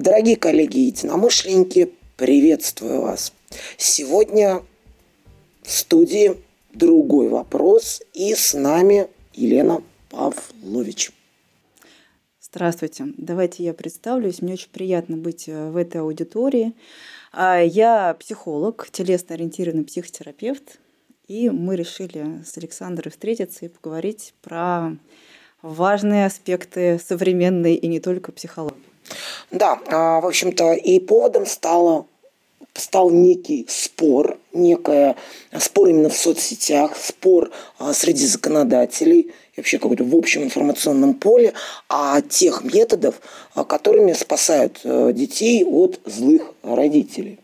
Дорогие коллеги единомышленники, приветствую вас. Сегодня в студии другой вопрос, и с нами Елена Павлович. Здравствуйте. Давайте я представлюсь. Мне очень приятно быть э, в этой аудитории. А, я психолог, телесно-ориентированный психотерапевт, и мы решили с Александрой встретиться и поговорить про важные аспекты современной и не только психологии. Да, а, в общем-то, и поводом стало стал некий спор, некая спор именно в соцсетях, спор а, среди законодателей, вообще какой-то в общем информационном поле, о тех методов, а, которыми спасают а, детей от злых родителей.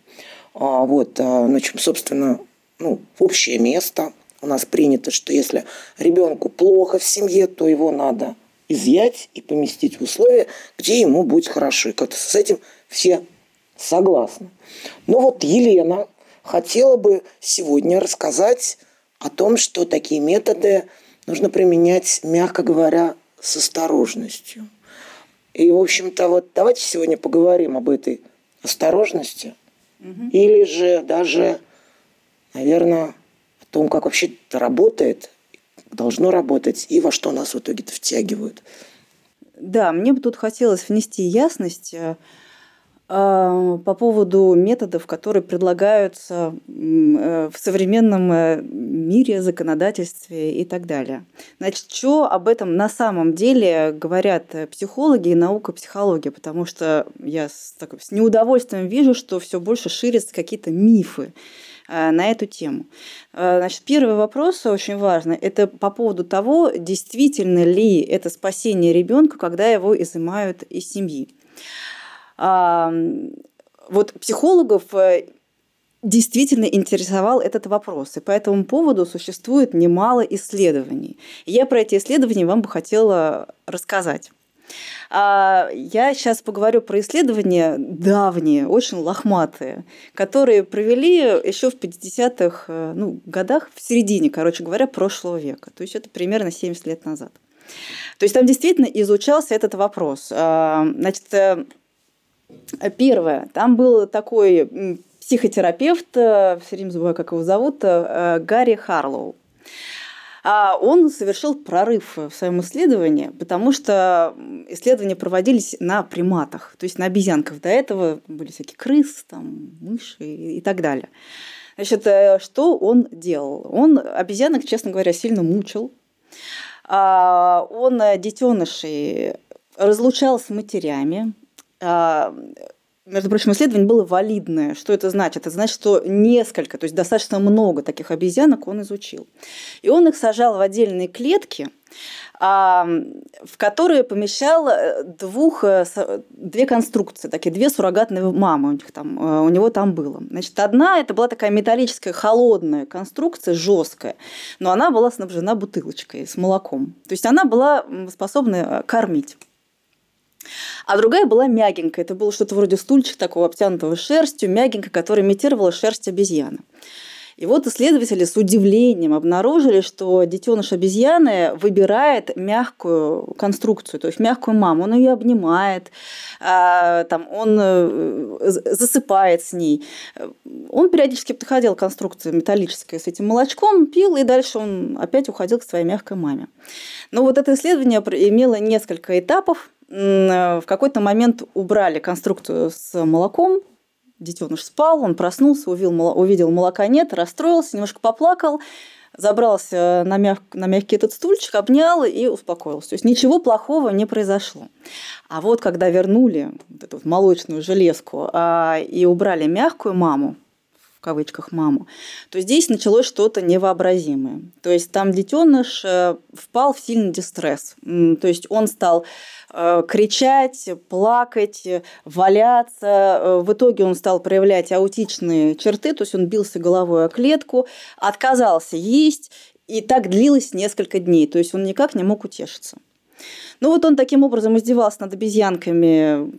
А, вот, а, значит, собственно, ну, общее место у нас принято, что если ребенку плохо в семье, то его надо изъять и поместить в условия, где ему будет хорошо. И как-то с этим все согласны. Но вот Елена хотела бы сегодня рассказать о том, что такие методы нужно применять, мягко говоря, с осторожностью. И, в общем-то, вот давайте сегодня поговорим об этой осторожности. Угу. Или же даже, наверное, о том, как вообще это работает, должно работать и во что нас в итоге-то втягивают. Да, мне бы тут хотелось внести ясность э, а, по поводу методов, которые предлагаются э, в современном э, мире, законодательстве и так далее. Значит, что об этом на самом деле говорят психологи и наука психология, потому что я с, так, с неудовольствием вижу, что все больше ширятся какие-то мифы на эту тему. Значит, первый вопрос очень важный – это по поводу того, действительно ли это спасение ребенка, когда его изымают из семьи вот психологов э, действительно интересовал этот вопрос. И по этому поводу существует немало исследований. Я про эти исследования вам бы хотела рассказать. А, я сейчас поговорю про исследования давние, очень лохматые, которые провели еще в 50-х э, ну, годах, в середине, короче говоря, прошлого века. То есть это примерно 70 лет назад. То есть там действительно изучался этот вопрос. А, значит, э, Первое, там был такой психотерапевт, э, все время забываю, как его зовут, Гарри Харлоу. А он совершил прорыв в своем исследовании, потому что исследования проводились на приматах, то есть на обезьянках. До этого были всякие крысы, там, мыши и так далее. Значит, э, что он делал? Он обезьянок, честно говоря, сильно мучил. А, он детенышей разлучал с матерями, а, между прочим, исследование было валидное. Что это значит? Это значит, что несколько, то есть достаточно много таких обезьянок он изучил. И он их сажал в отдельные клетки, в которые помещал э, двух, э, две конструкции, такие две суррогатные мамы у, них там, э, у него там было. Значит, одна это была такая металлическая холодная конструкция, жесткая, но она была снабжена бутылочкой с молоком. То есть она была способна кормить. А другая была мягенькая. Это было что-то вроде стульчика такого обтянутого шерстью, мягенькая, которая имитировала шерсть обезьяны. И вот исследователи с удивлением обнаружили, что детеныш обезьяны выбирает мягкую конструкцию, то есть мягкую маму. Он ее обнимает, а, там, он э, засыпает с ней. Он периодически подходил к конструкции металлической с этим молочком, пил, и дальше он опять уходил к своей мягкой маме. Но вот это исследование имело несколько этапов. В какой-то момент убрали конструкцию с молоком, детеныш спал, он проснулся, увидел, увидел молока нет, расстроился, немножко поплакал, забрался на, мяг, на мягкий этот стульчик, обнял и успокоился. То есть ничего плохого не произошло. А вот когда вернули вот эту вот молочную железку а, и убрали мягкую маму, в кавычках маму, то здесь началось что-то невообразимое. То есть там детеныш э, впал в сильный дистресс. То есть он стал Э, кричать, плакать, валяться. Э, в итоге он стал проявлять аутичные черты, то есть он бился головой о клетку, отказался есть, и так длилось несколько дней, то есть он никак не мог утешиться. Ну вот он таким образом издевался над обезьянками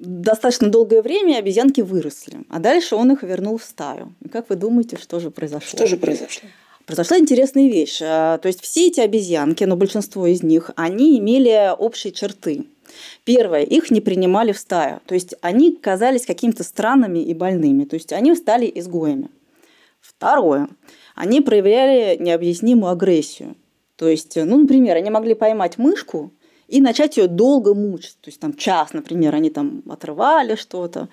достаточно долгое время, обезьянки выросли, а дальше он их вернул в стаю. И как вы думаете, что же произошло? Что же произошло? произошла интересная вещь. А, то есть все эти обезьянки, но большинство из них, они имели общие черты. Первое, их не принимали в стаю. То есть они казались какими-то странными и больными. То есть они стали изгоями. Второе, они проявляли необъяснимую агрессию. То есть, ну, например, они могли поймать мышку и начать ее долго мучить. То есть там час, например, они там отрывали что-то.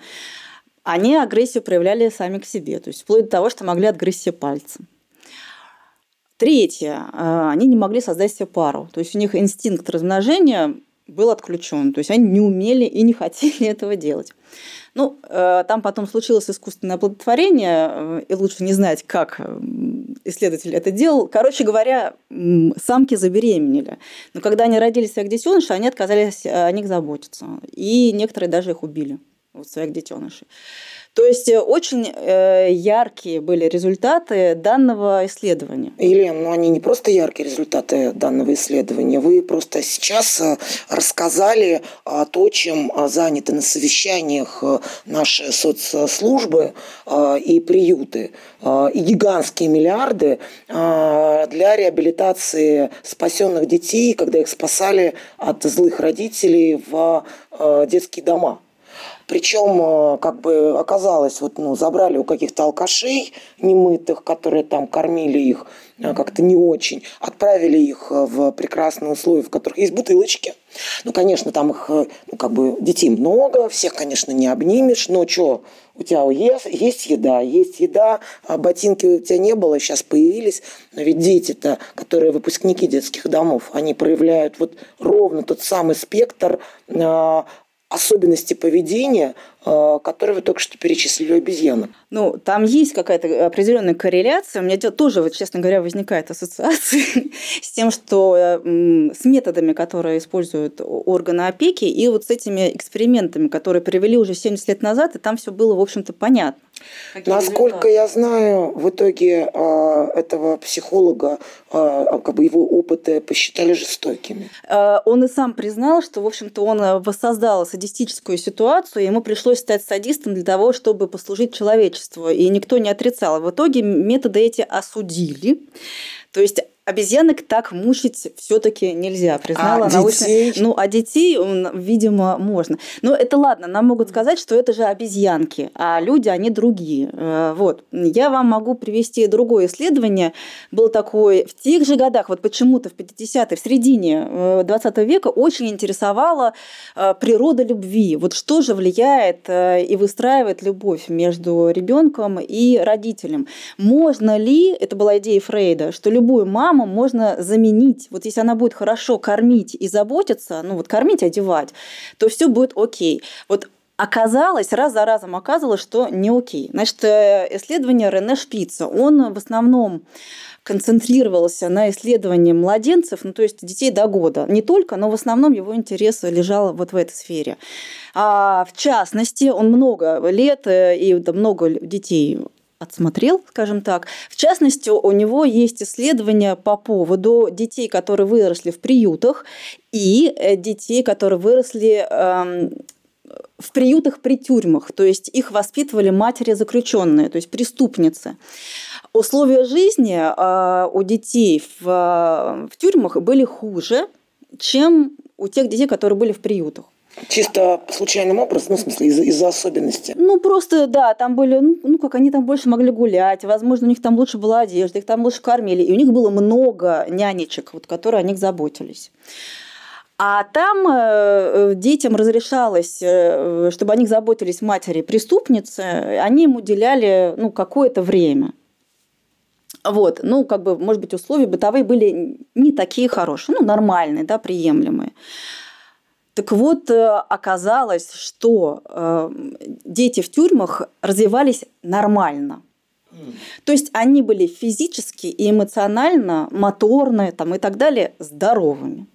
Они агрессию проявляли сами к себе. То есть вплоть до того, что могли отгрызть себе пальцы. Третье. Э, они не могли создать себе пару. То есть у них инстинкт размножения был отключен. То есть они не умели и не хотели этого делать. Ну, э, там потом случилось искусственное оплодотворение, э, и лучше не знать, как исследователь это делал. Короче говоря, самки забеременели. Но когда они родили своих детенышей, они отказались о них заботиться. И некоторые даже их убили, вот своих детенышей. То есть э, очень э, яркие были результаты данного исследования. Елена, ну они не просто яркие результаты данного исследования, вы просто сейчас э, рассказали о том, чем заняты на совещаниях наши соцслужбы и приюты. И гигантские миллиарды для реабилитации спасенных детей, когда их спасали от злых родителей в детские дома. Причем, э, как бы оказалось, вот, ну, забрали у каких-то алкашей немытых, которые там кормили их э, как-то не очень, отправили их э, в прекрасные условия, в которых есть бутылочки. Ну, конечно, там их, ну, как бы, детей много, всех, конечно, не обнимешь, но что, у тебя есть, есть еда, есть еда, а ботинки у тебя не было, сейчас появились, но ведь дети-то, которые выпускники детских домов, они проявляют вот ровно тот самый спектр а, особенности поведения, которые вы только что перечислили у обезьянок. Ну, там есть какая-то определенная корреляция. У меня тоже, вот, честно говоря, возникает ассоциация с тем, что с методами, которые используют органы опеки, и вот с этими экспериментами, которые привели уже 70 лет назад, и там все было, в общем-то, понятно. Какие Насколько результаты? я знаю, в итоге э, этого психолога, э, как бы его опыты посчитали жестокими. Э, он и сам признал, что, в общем-то, он воссоздал садистическую ситуацию, и ему пришлось стать садистом для того, чтобы послужить человечеству, и никто не отрицал. В итоге методы эти осудили. То есть обезьянок так мучить все-таки нельзя, признала а научная. Детей? Ну, а детей, видимо, можно. Но это ладно, нам могут сказать, что это же обезьянки, а люди, они другие. Э, вот. Я вам могу привести другое исследование. Был такой в тех же годах, вот почему-то в 50-е, в середине 20 э, века очень интересовала э, природа любви. Вот что же влияет и выстраивает любовь между ребенком и родителем. Можно ли, это была идея Фрейда, что любую маму маму можно заменить. Вот если она будет хорошо кормить и заботиться, ну вот кормить, одевать, то все будет окей. Вот оказалось, раз за разом оказывалось, что не окей. Значит, э, исследование Рене Шпица, он в основном концентрировался на исследовании младенцев, ну то есть детей до года. Не только, но в основном его интерес лежал вот в этой сфере. А в частности, он много лет э, и много детей отсмотрел, скажем так. В частности, у него есть исследования по поводу детей, которые выросли в приютах, и э, детей, которые выросли эм, в приютах при тюрьмах, то есть их воспитывали матери заключенные, то есть преступницы. Условия жизни э, у детей в, в тюрьмах были хуже, чем у тех детей, которые были в приютах. Чисто случайным образом, ну, в смысле, из-за, из особенностей? Ну, просто, да, там были, ну, ну, как они там больше могли гулять, возможно, у них там лучше была одежда, их там лучше кормили, и у них было много нянечек, вот, которые о них заботились. А там э, детям разрешалось, э, чтобы о них заботились матери преступницы, они им уделяли ну, какое-то время. Вот, ну, как бы, может быть, условия бытовые были не такие хорошие, ну, нормальные, да, приемлемые. Так вот, э, оказалось, что э, дети в тюрьмах развивались нормально. То есть они были физически и эмоционально, моторно там, и так далее здоровыми.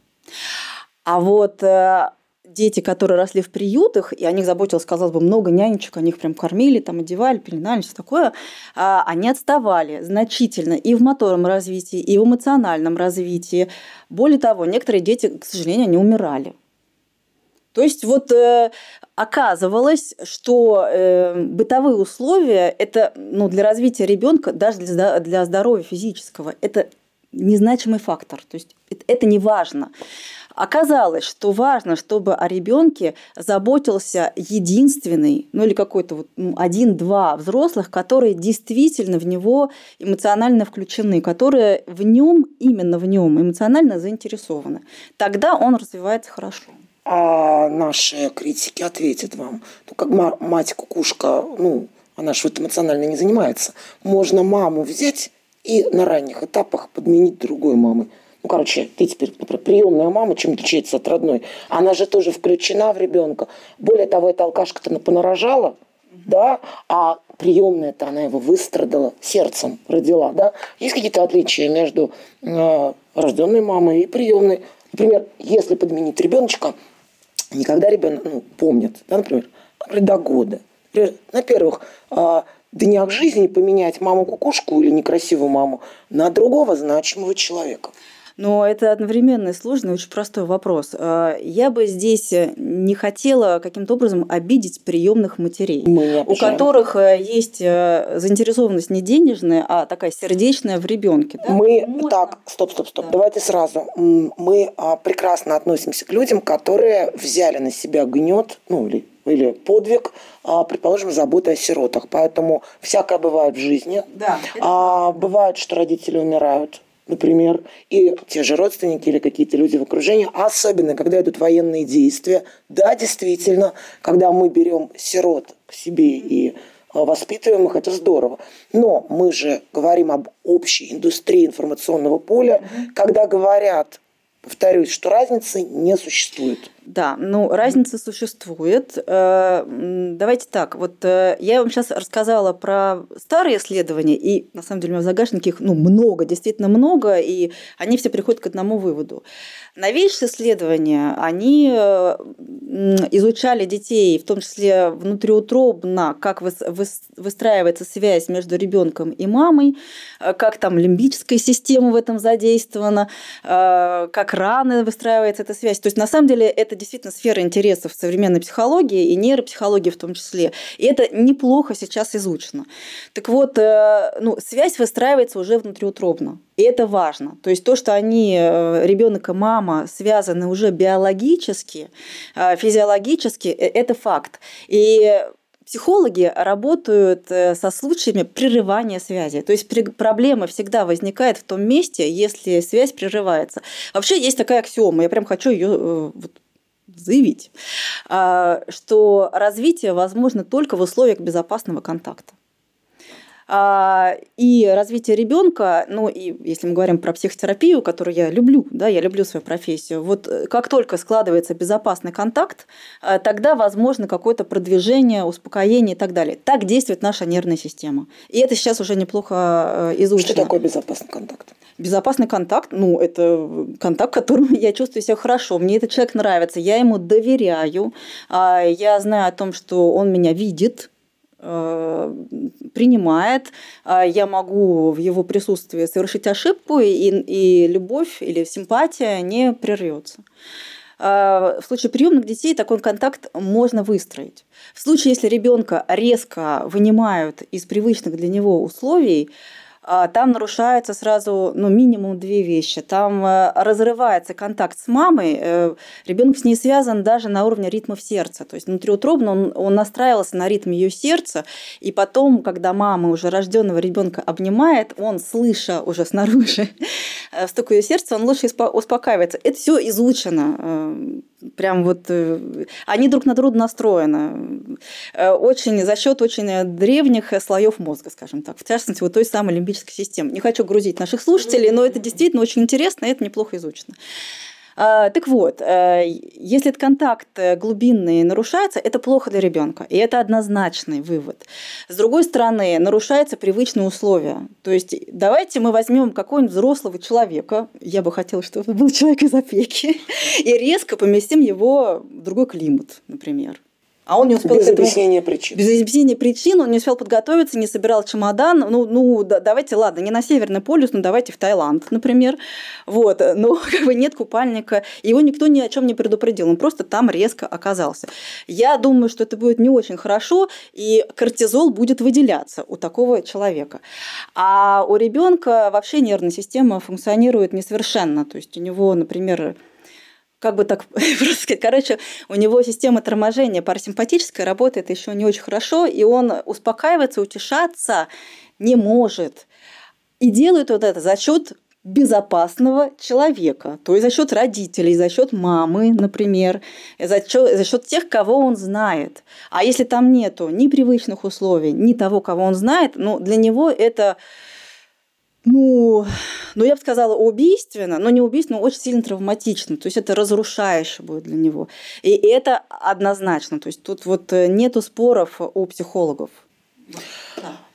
А вот э, дети, которые росли в приютах, и о них заботилось, казалось бы, много нянечек, они их прям кормили, там, одевали, пеленали, все такое, а, они отставали значительно и в моторном развитии, и в эмоциональном развитии. Более того, некоторые дети, к сожалению, они умирали. То есть вот э, оказывалось, что э, бытовые условия это ну, для развития ребенка, даже для, для здоровья физического, это незначимый фактор. То есть это не важно. Оказалось, что важно, чтобы о ребенке заботился единственный, ну или какой-то вот ну, один-два взрослых, которые действительно в него эмоционально включены, которые в нем, именно в нем эмоционально заинтересованы. Тогда он развивается хорошо. А наши критики ответят вам, ну как мать кукушка, ну она же вот эмоционально не занимается, можно маму взять и на ранних этапах подменить другой мамой. Ну, короче, ты теперь, например, приемная мама, чем отличается от родной. Она же тоже включена в ребенка. Более того, эта алкашка-то понарожала, да, а приемная-то она его выстрадала, сердцем родила, да. Есть какие-то отличия между э, рожденной мамой и приемной? Например, если подменить ребеночка, никогда ребенок ну, помнит, да, например, до года. Например, на первых э, днях жизни поменять маму-кукушку или некрасивую маму на другого значимого человека – но это одновременно и сложный, очень простой вопрос. А, я бы здесь не хотела каким-то образом обидеть приемных матерей, у которых э, есть э, заинтересованность не денежная, а такая сердечная в ребенке. Да? Мы Можно? так, стоп, стоп, стоп. Да. Давайте сразу. Мы а, прекрасно относимся к людям, которые взяли на себя гнет, ну или или подвиг, а, предположим, заботы о сиротах. Поэтому всякое бывает в жизни. Да, а, бывает, что родители умирают например, и те же родственники или какие-то люди в окружении, особенно когда идут военные действия. Да, действительно, когда мы берем сирот к себе и а, воспитываем их, это здорово. Но мы же говорим об общей индустрии информационного поля, когда говорят Повторюсь, что разницы не существует. Да, ну разница существует. Э, давайте так, вот э, я вам сейчас рассказала про старые исследования, и на самом деле у меня в загашнике их ну, много, действительно много, и они все приходят к одному выводу. Новейшие исследования, они э, изучали детей, в том числе внутриутробно, как выстраивается связь между ребенком и мамой, как там лимбическая система в этом задействована, как рано выстраивается эта связь. То есть, на самом деле, это действительно сфера интересов современной психологии и нейропсихологии в том числе. И это неплохо сейчас изучено. Так вот, ну, связь выстраивается уже внутриутробно. И это важно. То есть то, что они, э, ребенок и мама, связаны уже биологически, э, физиологически, э, это факт. И Психологи работают со случаями прерывания связи. То есть проблема всегда возникает в том месте, если связь прерывается. Вообще есть такая аксиома, я прям хочу ее заявить, что развитие возможно только в условиях безопасного контакта. А, и развитие ребенка, ну и если мы говорим про психотерапию, которую я люблю, да, я люблю свою профессию, вот э, как только складывается безопасный контакт, э, тогда возможно какое-то продвижение, успокоение и так далее. Так действует наша нервная система. И это сейчас уже неплохо э, изучено. Что такое безопасный контакт? Безопасный контакт, ну, это контакт, которым я чувствую себя хорошо, мне этот человек нравится, я ему доверяю, а, я знаю о том, что он меня видит, принимает, а я могу в его присутствии совершить ошибку, и, и любовь или симпатия не прервется. А в случае приемных детей такой контакт можно выстроить. В случае, если ребенка резко вынимают из привычных для него условий, там нарушается сразу ну, минимум две вещи. Там э, разрывается контакт с мамой, э, ребенок с ней связан даже на уровне ритмов сердца. То есть внутриутробно он, он настраивался на ритм ее сердца, и потом, когда мама уже рожденного ребенка обнимает, он, слыша уже снаружи э, стук ее сердца, он лучше успокаивается. Это все изучено прям вот они друг на друга настроены. Очень за счет очень древних слоев мозга, скажем так. В частности, вот той самой лимбической лимбической системы. Не хочу грузить наших слушателей, но это действительно очень интересно, и это неплохо изучено. А, так вот, э, если этот контакт э, глубинный нарушается, это плохо для ребенка, и это однозначный вывод. С другой стороны, нарушаются привычные условия. То есть давайте мы возьмем какого-нибудь взрослого человека, я бы хотела, чтобы это был человек из опеки, и резко поместим его в другой климат, например. А он не успел Без этому... объяснения причин. Без объяснения причин он не успел подготовиться, не собирал чемодан. Ну, ну да, давайте, ладно, не на Северный полюс, но давайте в Таиланд, например. Вот, но как бы нет купальника. Его никто ни о чем не предупредил, он просто там резко оказался. Я думаю, что это будет не очень хорошо, и кортизол будет выделяться у такого человека. А у ребенка вообще нервная система функционирует несовершенно. То есть у него, например, как бы так просто короче, у него система торможения парасимпатическая работает еще не очень хорошо, и он успокаиваться, утешаться не может. И делает вот это за счет безопасного человека, то есть за счет родителей, за счет мамы, например, за счет, за счет тех, кого он знает. А если там нету ни привычных условий, ни того, кого он знает, ну, для него это ну, ну, я бы сказала, убийственно, но не убийственно, но очень сильно травматично. То есть это разрушающе будет для него. И это однозначно. То есть тут вот э, нету споров у психологов.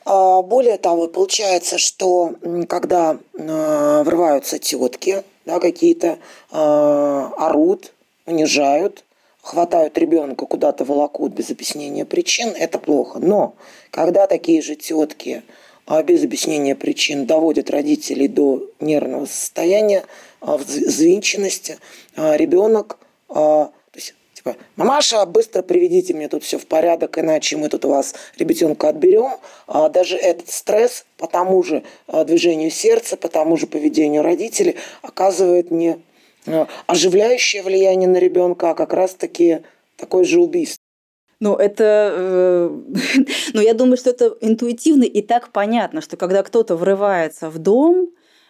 А, более того, получается, что когда а, врываются тетки, да, какие-то а, орут, унижают, хватают ребенка, куда-то волокут без объяснения причин, это плохо. Но когда такие же тетки а без объяснения причин доводит родителей до нервного состояния, а, взвинченности, а, ребенок, то есть, типа, мамаша, быстро приведите мне тут все в порядок, иначе мы тут у вас ребятенка отберем. Даже этот стресс по тому же движению сердца, по тому же поведению родителей оказывает не оживляющее влияние на ребенка, а как раз-таки такое же убийство. Ну, это, э, ну, я думаю, что это интуитивно и так понятно, что когда кто-то врывается в дом,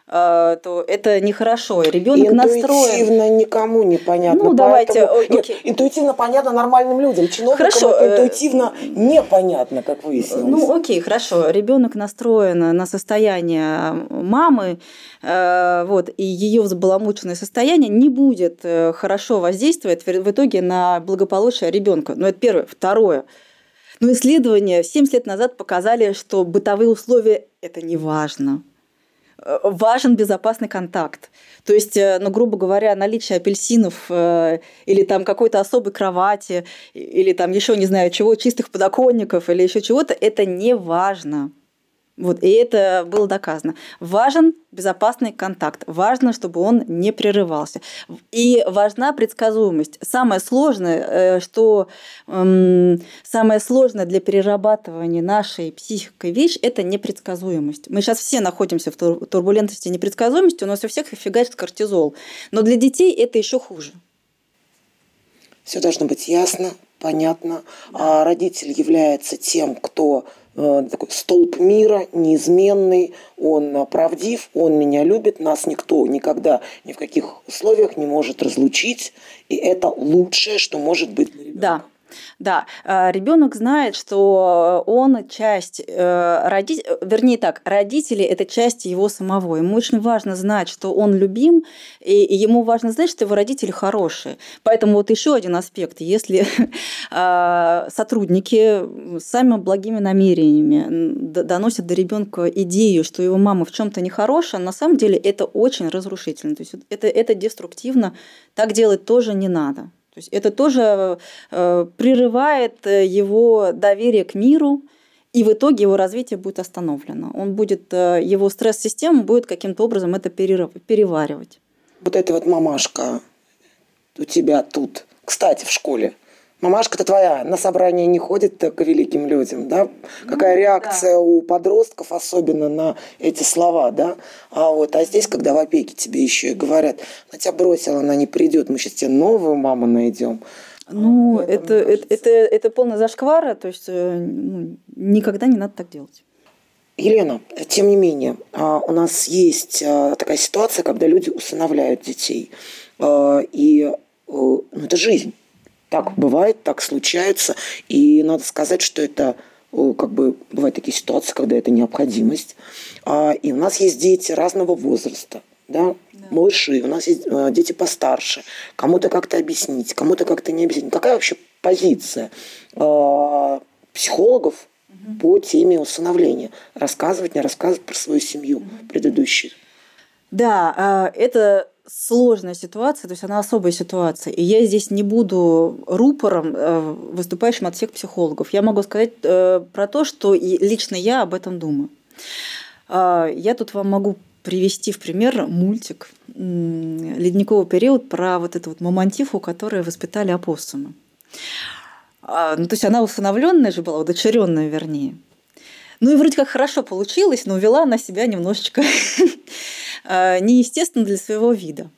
то это нехорошо. Ребенок настроен. Интуитивно никому не понятно. Ну, давайте. Поэтому... Нет, интуитивно понятно нормальным людям. Чиновникам хорошо. это э, интуитивно непонятно, как выяснилось. Ну, окей, хорошо. Ребенок настроен на состояние мамы, э, вот, и ее взбаламученное состояние не будет э, хорошо воздействовать в итоге на благополучие ребенка. Ну, это первое. Второе. Но исследования 70 лет назад показали, что бытовые условия – это не важно. Важен безопасный контакт. То есть, э, ну, грубо говоря, наличие апельсинов э, или там какой-то особой кровати, или там еще не знаю чего, чистых подоконников или еще чего-то, это не важно. Вот, и это было доказано. Важен безопасный контакт. Важно, чтобы он не прерывался. И важна предсказуемость. Самое сложное, э, что эм, самое сложное для перерабатывания нашей психикой вещь – это непредсказуемость. Мы сейчас все находимся в турбулентности непредсказуемости, у нас у всех фигачит кортизол. Но для детей это еще хуже. Все должно быть ясно, понятно. А родитель является тем, кто Э, такой столб мира, неизменный, он правдив, он меня любит, нас никто никогда ни в каких условиях не может разлучить, и это лучшее, что может быть для ребенка. Да, да, э, ребенок знает, что он часть э, родителей, вернее так, родители это часть его самого. Ему очень важно знать, что он любим, и ему важно знать, что его родители хорошие. Поэтому вот еще один аспект, если э, сотрудники самыми благими намерениями доносят до ребенка идею, что его мама в чем-то нехорошая, на самом деле это очень разрушительно. То есть это, это деструктивно. Так делать тоже не надо. То есть это тоже э, прерывает э, его доверие к миру, и в итоге его развитие будет остановлено. Он будет, э, его стресс-система будет каким-то образом это переваривать. Вот эта вот мамашка у тебя тут, кстати, в школе, Мамашка-то твоя на собрание не ходит к великим людям, да? Какая ну, реакция да. у подростков, особенно на эти слова, да? А вот, а здесь, когда в опеке тебе еще и говорят, она тебя бросила, она не придет, мы сейчас тебе новую маму найдем. Ну, это, это, это, это полный зашквар, то есть э, ну, никогда не надо так делать. Елена, тем не менее, а, у нас есть а, такая ситуация, когда люди усыновляют детей. А, и э, ну, это жизнь. Так бывает, так случается. И надо сказать, что это как бы бывают такие ситуации, когда это необходимость. А, и у нас есть дети разного возраста, да, да. малыши, у нас есть а, дети постарше. Кому-то как-то объяснить, кому-то как-то не объяснить. Какая вообще позиция а, психологов угу. по теме усыновления? Рассказывать, не рассказывать про свою семью угу. предыдущую? Да, это сложная ситуация, то есть она особая ситуация. И я здесь не буду рупором, э, выступающим от всех психологов. Я могу сказать э, про то, что лично я об этом думаю. А, я тут вам могу привести в пример мультик «Ледниковый период» про вот эту вот мамонтифу, которую воспитали опоссумы. А, ну, то есть она усыновленная же была, удочеренная, вернее. Ну и вроде как хорошо получилось, но вела она себя немножечко неестественно для своего вида.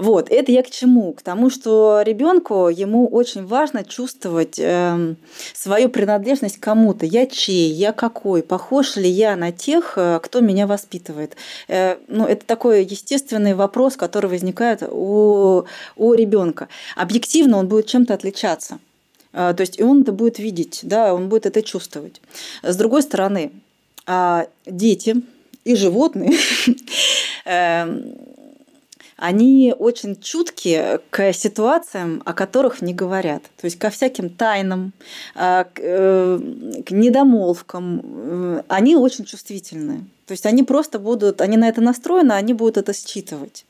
Вот, это я к чему? К тому, что ребенку ему очень важно чувствовать э, свою принадлежность к кому-то. Я чей, я какой, похож ли я на тех, э, кто меня воспитывает. Э, ну, это такой естественный вопрос, который возникает у, у ребенка. Объективно он будет чем-то отличаться. Э, то есть и он это будет видеть, да, он будет это чувствовать. С другой стороны, э, дети и животные эм, они очень чутки к ситуациям, о которых не говорят. То есть ко всяким тайнам, а, э, к недомолвкам. Э, они очень чувствительны. То есть они просто будут, они на это настроены, они будут это считывать.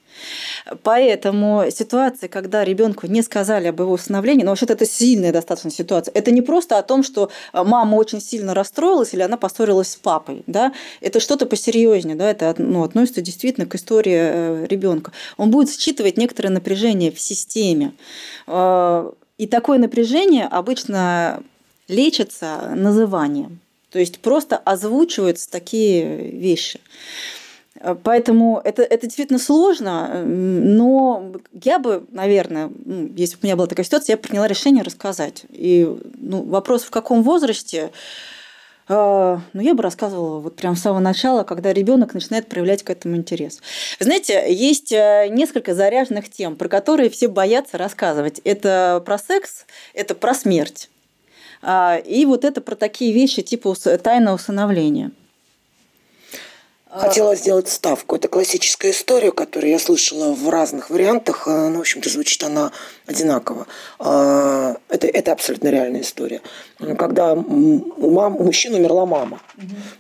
Поэтому ситуация, когда ребенку не сказали об его усыновлении, но вообще-то это сильная достаточно ситуация. Это не просто о том, что мама очень сильно расстроилась или она поссорилась с папой. Да? Это что-то посерьезнее. Да? Это ну, относится действительно к истории э, ребенка. Он будет считывать некоторое напряжение в системе. Э, и такое напряжение обычно лечится называнием. То есть просто озвучиваются такие вещи. Э, поэтому это, это действительно сложно, но я бы, наверное, если бы у меня была такая ситуация, я приняла решение рассказать. И ну, вопрос, в каком возрасте, э, ну, я бы рассказывала вот прямо с самого начала, когда ребенок начинает проявлять к этому интерес. Вы знаете, есть э, несколько заряженных тем, про которые все боятся рассказывать. Это про секс, это про смерть. А, и вот это про такие вещи типа тайного усыновления. Хотела сделать ставку. Это классическая история, которую я слышала в разных вариантах. Э, ну, в общем-то, звучит она одинаково. А, это, это абсолютно реальная история. Когда у, мам, у мужчины умерла мама.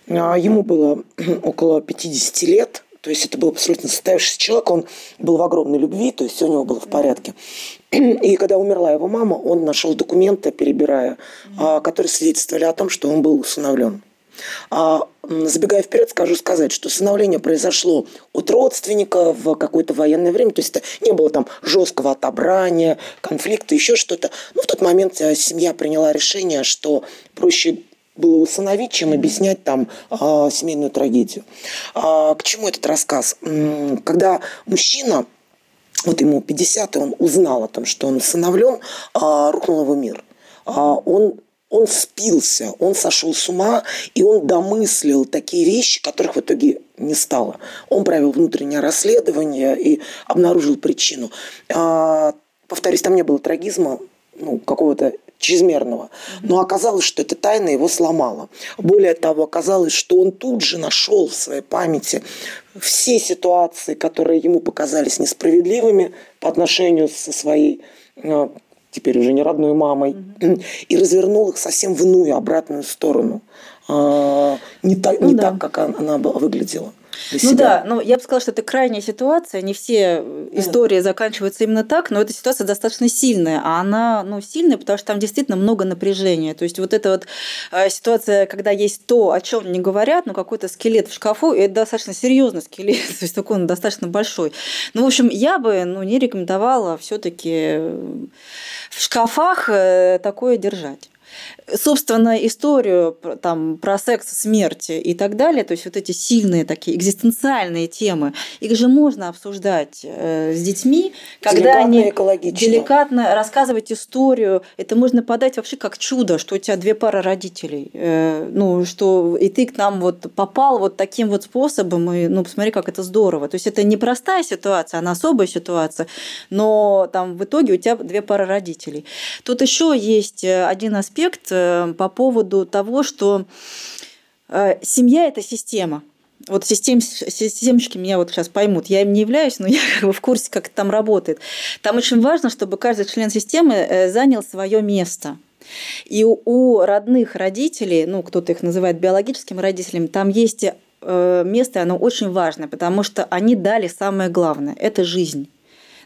Ему было около 50 лет. То есть это был абсолютно состоявшийся человек, он был в огромной любви, то есть все у него было в порядке. И когда умерла его мама, он нашел документы, перебирая, mm которые свидетельствовали о том, что он был усыновлен. А, забегая вперед, скажу сказать, что становление произошло от родственника в какое-то военное время, то есть это не было там жесткого отобрания, конфликта, еще что-то. Но в тот момент э, семья приняла решение, что проще было усыновить, чем объяснять там а, семейную трагедию. А, к чему этот рассказ? Когда мужчина вот ему 50, и он узнал о том, что он усыновлен, а, рухнул его мир. А, он он спился, он сошел с ума, и он домыслил такие вещи, которых в итоге не стало. Он провел внутреннее расследование и обнаружил причину. А, повторюсь, там не было трагизма, ну, какого-то чрезмерного. Но оказалось, что эта тайна его сломала. Более того, оказалось, что он тут же нашел в своей памяти все ситуации, которые ему показались несправедливыми по отношению со своей а, теперь уже не родной мамой, mm-hmm. и развернул их совсем в иную, обратную сторону. А, не так, ну, не да. так как она, она выглядела. Ну себя. да, ну я бы сказала, что это крайняя ситуация. Не все истории да. заканчиваются именно так, но эта ситуация достаточно сильная. А она ну, сильная, потому что там действительно много напряжения. То есть вот эта вот э, ситуация, когда есть то, о чем не говорят, ну какой-то скелет в шкафу, и это достаточно серьезный скелет, то есть такой он достаточно большой. Ну, в общем, я бы ну, не рекомендовала все-таки в шкафах э, такое держать собственно, историю там, про секс, смерть и так далее, то есть вот эти сильные такие экзистенциальные темы, их же можно обсуждать э, с детьми, когда они экологично. деликатно рассказывать историю. Это можно подать вообще как чудо, что у тебя две пары родителей, э, ну что и ты к нам вот попал вот таким вот способом, и ну посмотри, как это здорово. То есть это не простая ситуация, она особая ситуация, но там в итоге у тебя две пары родителей. Тут еще есть э, один аспект Э, по поводу того, что э, семья – это система. Вот систем, системщики меня вот сейчас поймут. Я им не являюсь, но я как бы в курсе, как это там работает. Там очень важно, чтобы каждый член системы э, занял свое место. И у родных родителей, ну, кто-то их называет биологическими родителями, там есть место, оно очень важно, потому что они дали самое главное – это жизнь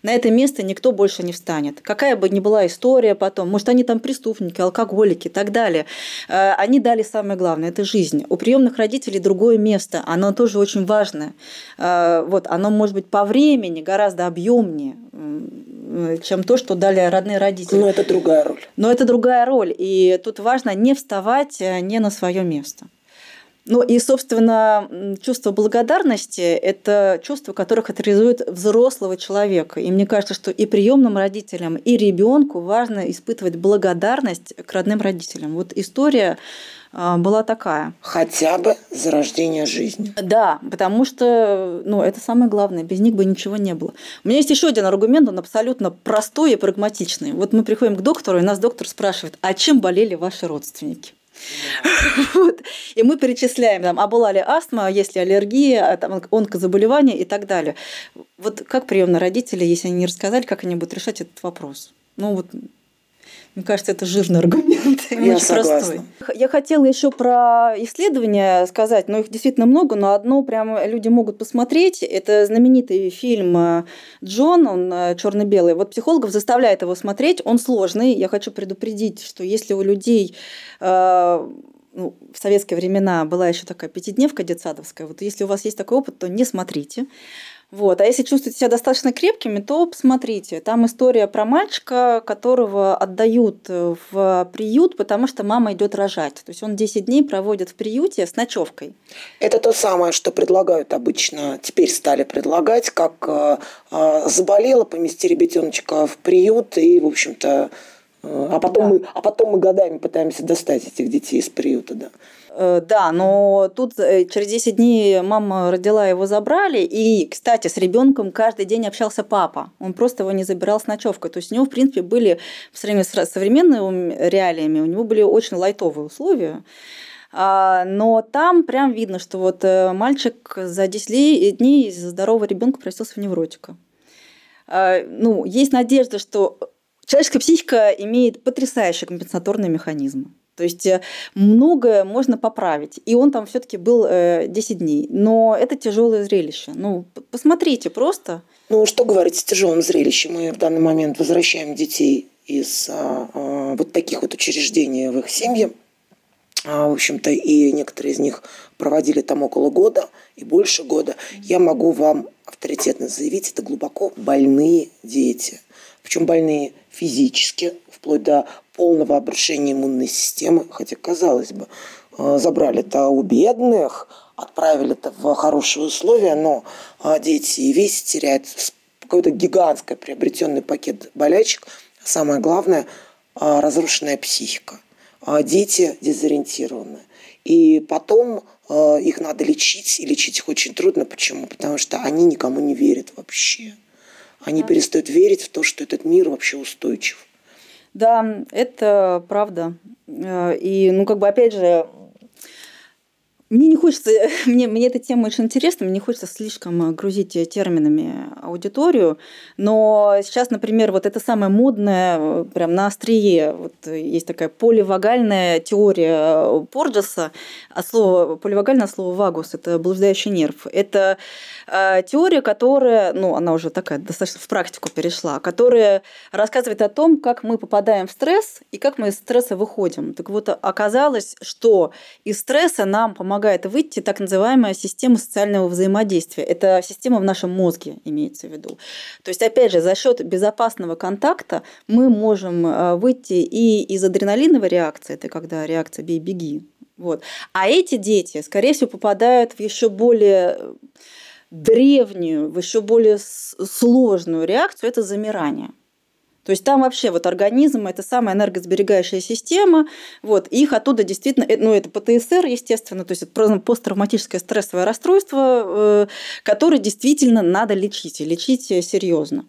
на это место никто больше не встанет. Какая бы ни была история потом, может, они там преступники, алкоголики и так далее, э, они дали самое главное – это жизнь. У приемных родителей другое место, оно тоже очень важное. Э, вот, оно может быть по времени гораздо объемнее, чем то, что дали родные родители. Но это другая роль. Но это другая роль. И тут важно не вставать э, не на свое место. Ну и, собственно, чувство благодарности – это чувство, которое характеризует взрослого человека. И мне кажется, что и приемным родителям, и ребенку важно испытывать благодарность к родным родителям. Вот история а, была такая. Хотя бы за рождение жизни. Да, потому что ну, это самое главное, без них бы ничего не было. У меня есть еще один аргумент, он абсолютно простой и прагматичный. Вот мы приходим к доктору, и нас доктор спрашивает, а чем болели ваши родственники? Вот. И мы перечисляем, там, а была ли астма, есть ли аллергия, а там, онкозаболевания и так далее. Вот как приемные родители, если они не рассказали, как они будут решать этот вопрос? Ну вот мне кажется, это жирный аргумент. Я согласна. простой. Я хотела еще про исследования сказать, но их действительно много, но одно прям люди могут посмотреть. Это знаменитый фильм э, Джон, он э, черно-белый. Вот психологов заставляет его смотреть, он сложный. Я хочу предупредить, что если у людей э, ну, в советские времена была еще такая пятидневка детсадовская. Вот если у вас есть такой опыт, то не смотрите. Вот. А если чувствуете себя достаточно крепкими, то посмотрите. Там история про мальчика, которого отдают в приют, потому что мама идет рожать. То есть он 10 дней проводит в приюте с ночевкой. Это то самое, что предлагают обычно, теперь стали предлагать, как э, э, заболела, помести ребятеночка в приют и, в общем-то, э, а потом, да. мы, а потом мы годами пытаемся достать этих детей из приюта, да. Э, да, но тут э, через 10 дней мама родила, его забрали. И, кстати, с ребенком каждый день общался папа. Он просто его не забирал с ночевкой. То есть у него, в принципе, были в сравнении с современными реалиями, у него были очень лайтовые условия. А, но там прям видно, что вот э, мальчик за 10 дней из здорового ребенка превратился в невротика. А, ну, есть надежда, что человеческая психика имеет потрясающие компенсаторные механизмы. То есть э, многое можно поправить. И он там все-таки был 10 э, дней. Но это тяжелое зрелище. Ну, посмотрите просто. Ну, что говорить о тяжелом зрелище? Мы в данный момент возвращаем детей из а, а, вот таких вот учреждений в их семьи. А, в общем-то, и некоторые из них проводили там около года и больше года. Я могу вам авторитетно заявить, это глубоко больные дети. Причем больные физически, вплоть до полного обрушения иммунной системы, хотя, казалось бы, э, забрали-то у бедных, отправили-то в хорошие условия, но э, дети и весь теряют какой-то гигантский приобретенный пакет болячек. Самое главное э, – разрушенная психика. Дети дезориентированы. И потом их надо лечить, и лечить их очень трудно. Почему? Потому что они никому не верят вообще. Они перестают верить в то, что этот мир вообще устойчив. Да, это правда. Э, и, ну, как бы, опять же, мне не хочется, мне, мне эта тема очень интересна, мне не хочется слишком э, грузить терминами аудиторию, но сейчас, например, вот это самое модное, э, прям на острие, вот есть такая поливагальная теория Порджеса, а слово поливагальное слово вагус – это блуждающий нерв. Это теория, которая, ну, она уже такая достаточно в практику перешла, которая рассказывает о том, как мы попадаем в стресс и как мы из стресса выходим. Так вот, оказалось, что из стресса нам помогает помогает выйти так называемая система социального взаимодействия. Это система в нашем мозге, имеется в виду. То есть, опять же, за счет безопасного контакта мы можем э, выйти и из адреналиновой реакции, это когда реакция «бей-беги», вот. А эти дети, скорее всего, попадают в еще более древнюю, в еще более сложную реакцию – это замирание. То есть там вообще вот организм – это самая энергосберегающая система, вот, их оттуда действительно, э, ну, это ПТСР, естественно, то есть это посттравматическое стрессовое расстройство, э, которое действительно надо лечить, и лечить серьезно.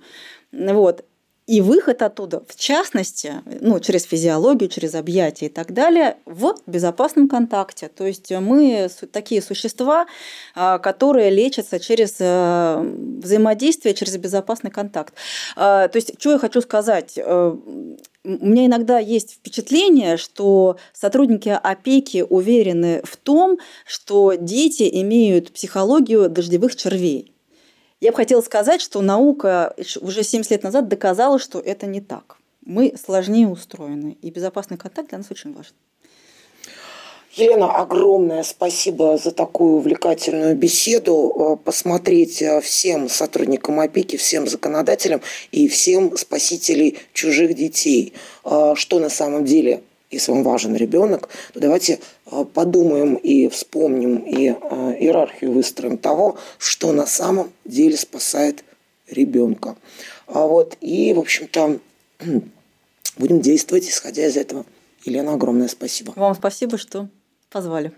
Вот. И выход оттуда, в частности, ну, через физиологию, через объятия и так далее, в безопасном контакте. То есть мы такие существа, а, которые лечатся через э, взаимодействие, через безопасный контакт. А, то есть, что я хочу сказать? Э, у меня иногда есть впечатление, что сотрудники опеки уверены в том, что дети имеют психологию дождевых червей. Я бы хотела сказать, что наука уже 70 лет назад доказала, что это не так. Мы сложнее устроены, и безопасный контакт для нас очень важен. Елена, огромное спасибо за такую увлекательную беседу. Э, посмотреть э, всем сотрудникам опеки, всем законодателям и всем спасителей чужих детей, э, что на самом деле если вам важен ребенок, то давайте э, подумаем и вспомним, и э, иерархию выстроим того, что на самом деле спасает ребенка. А вот, и, в общем-то, будем действовать, исходя из этого. Елена, огромное спасибо. Вам спасибо, что позвали.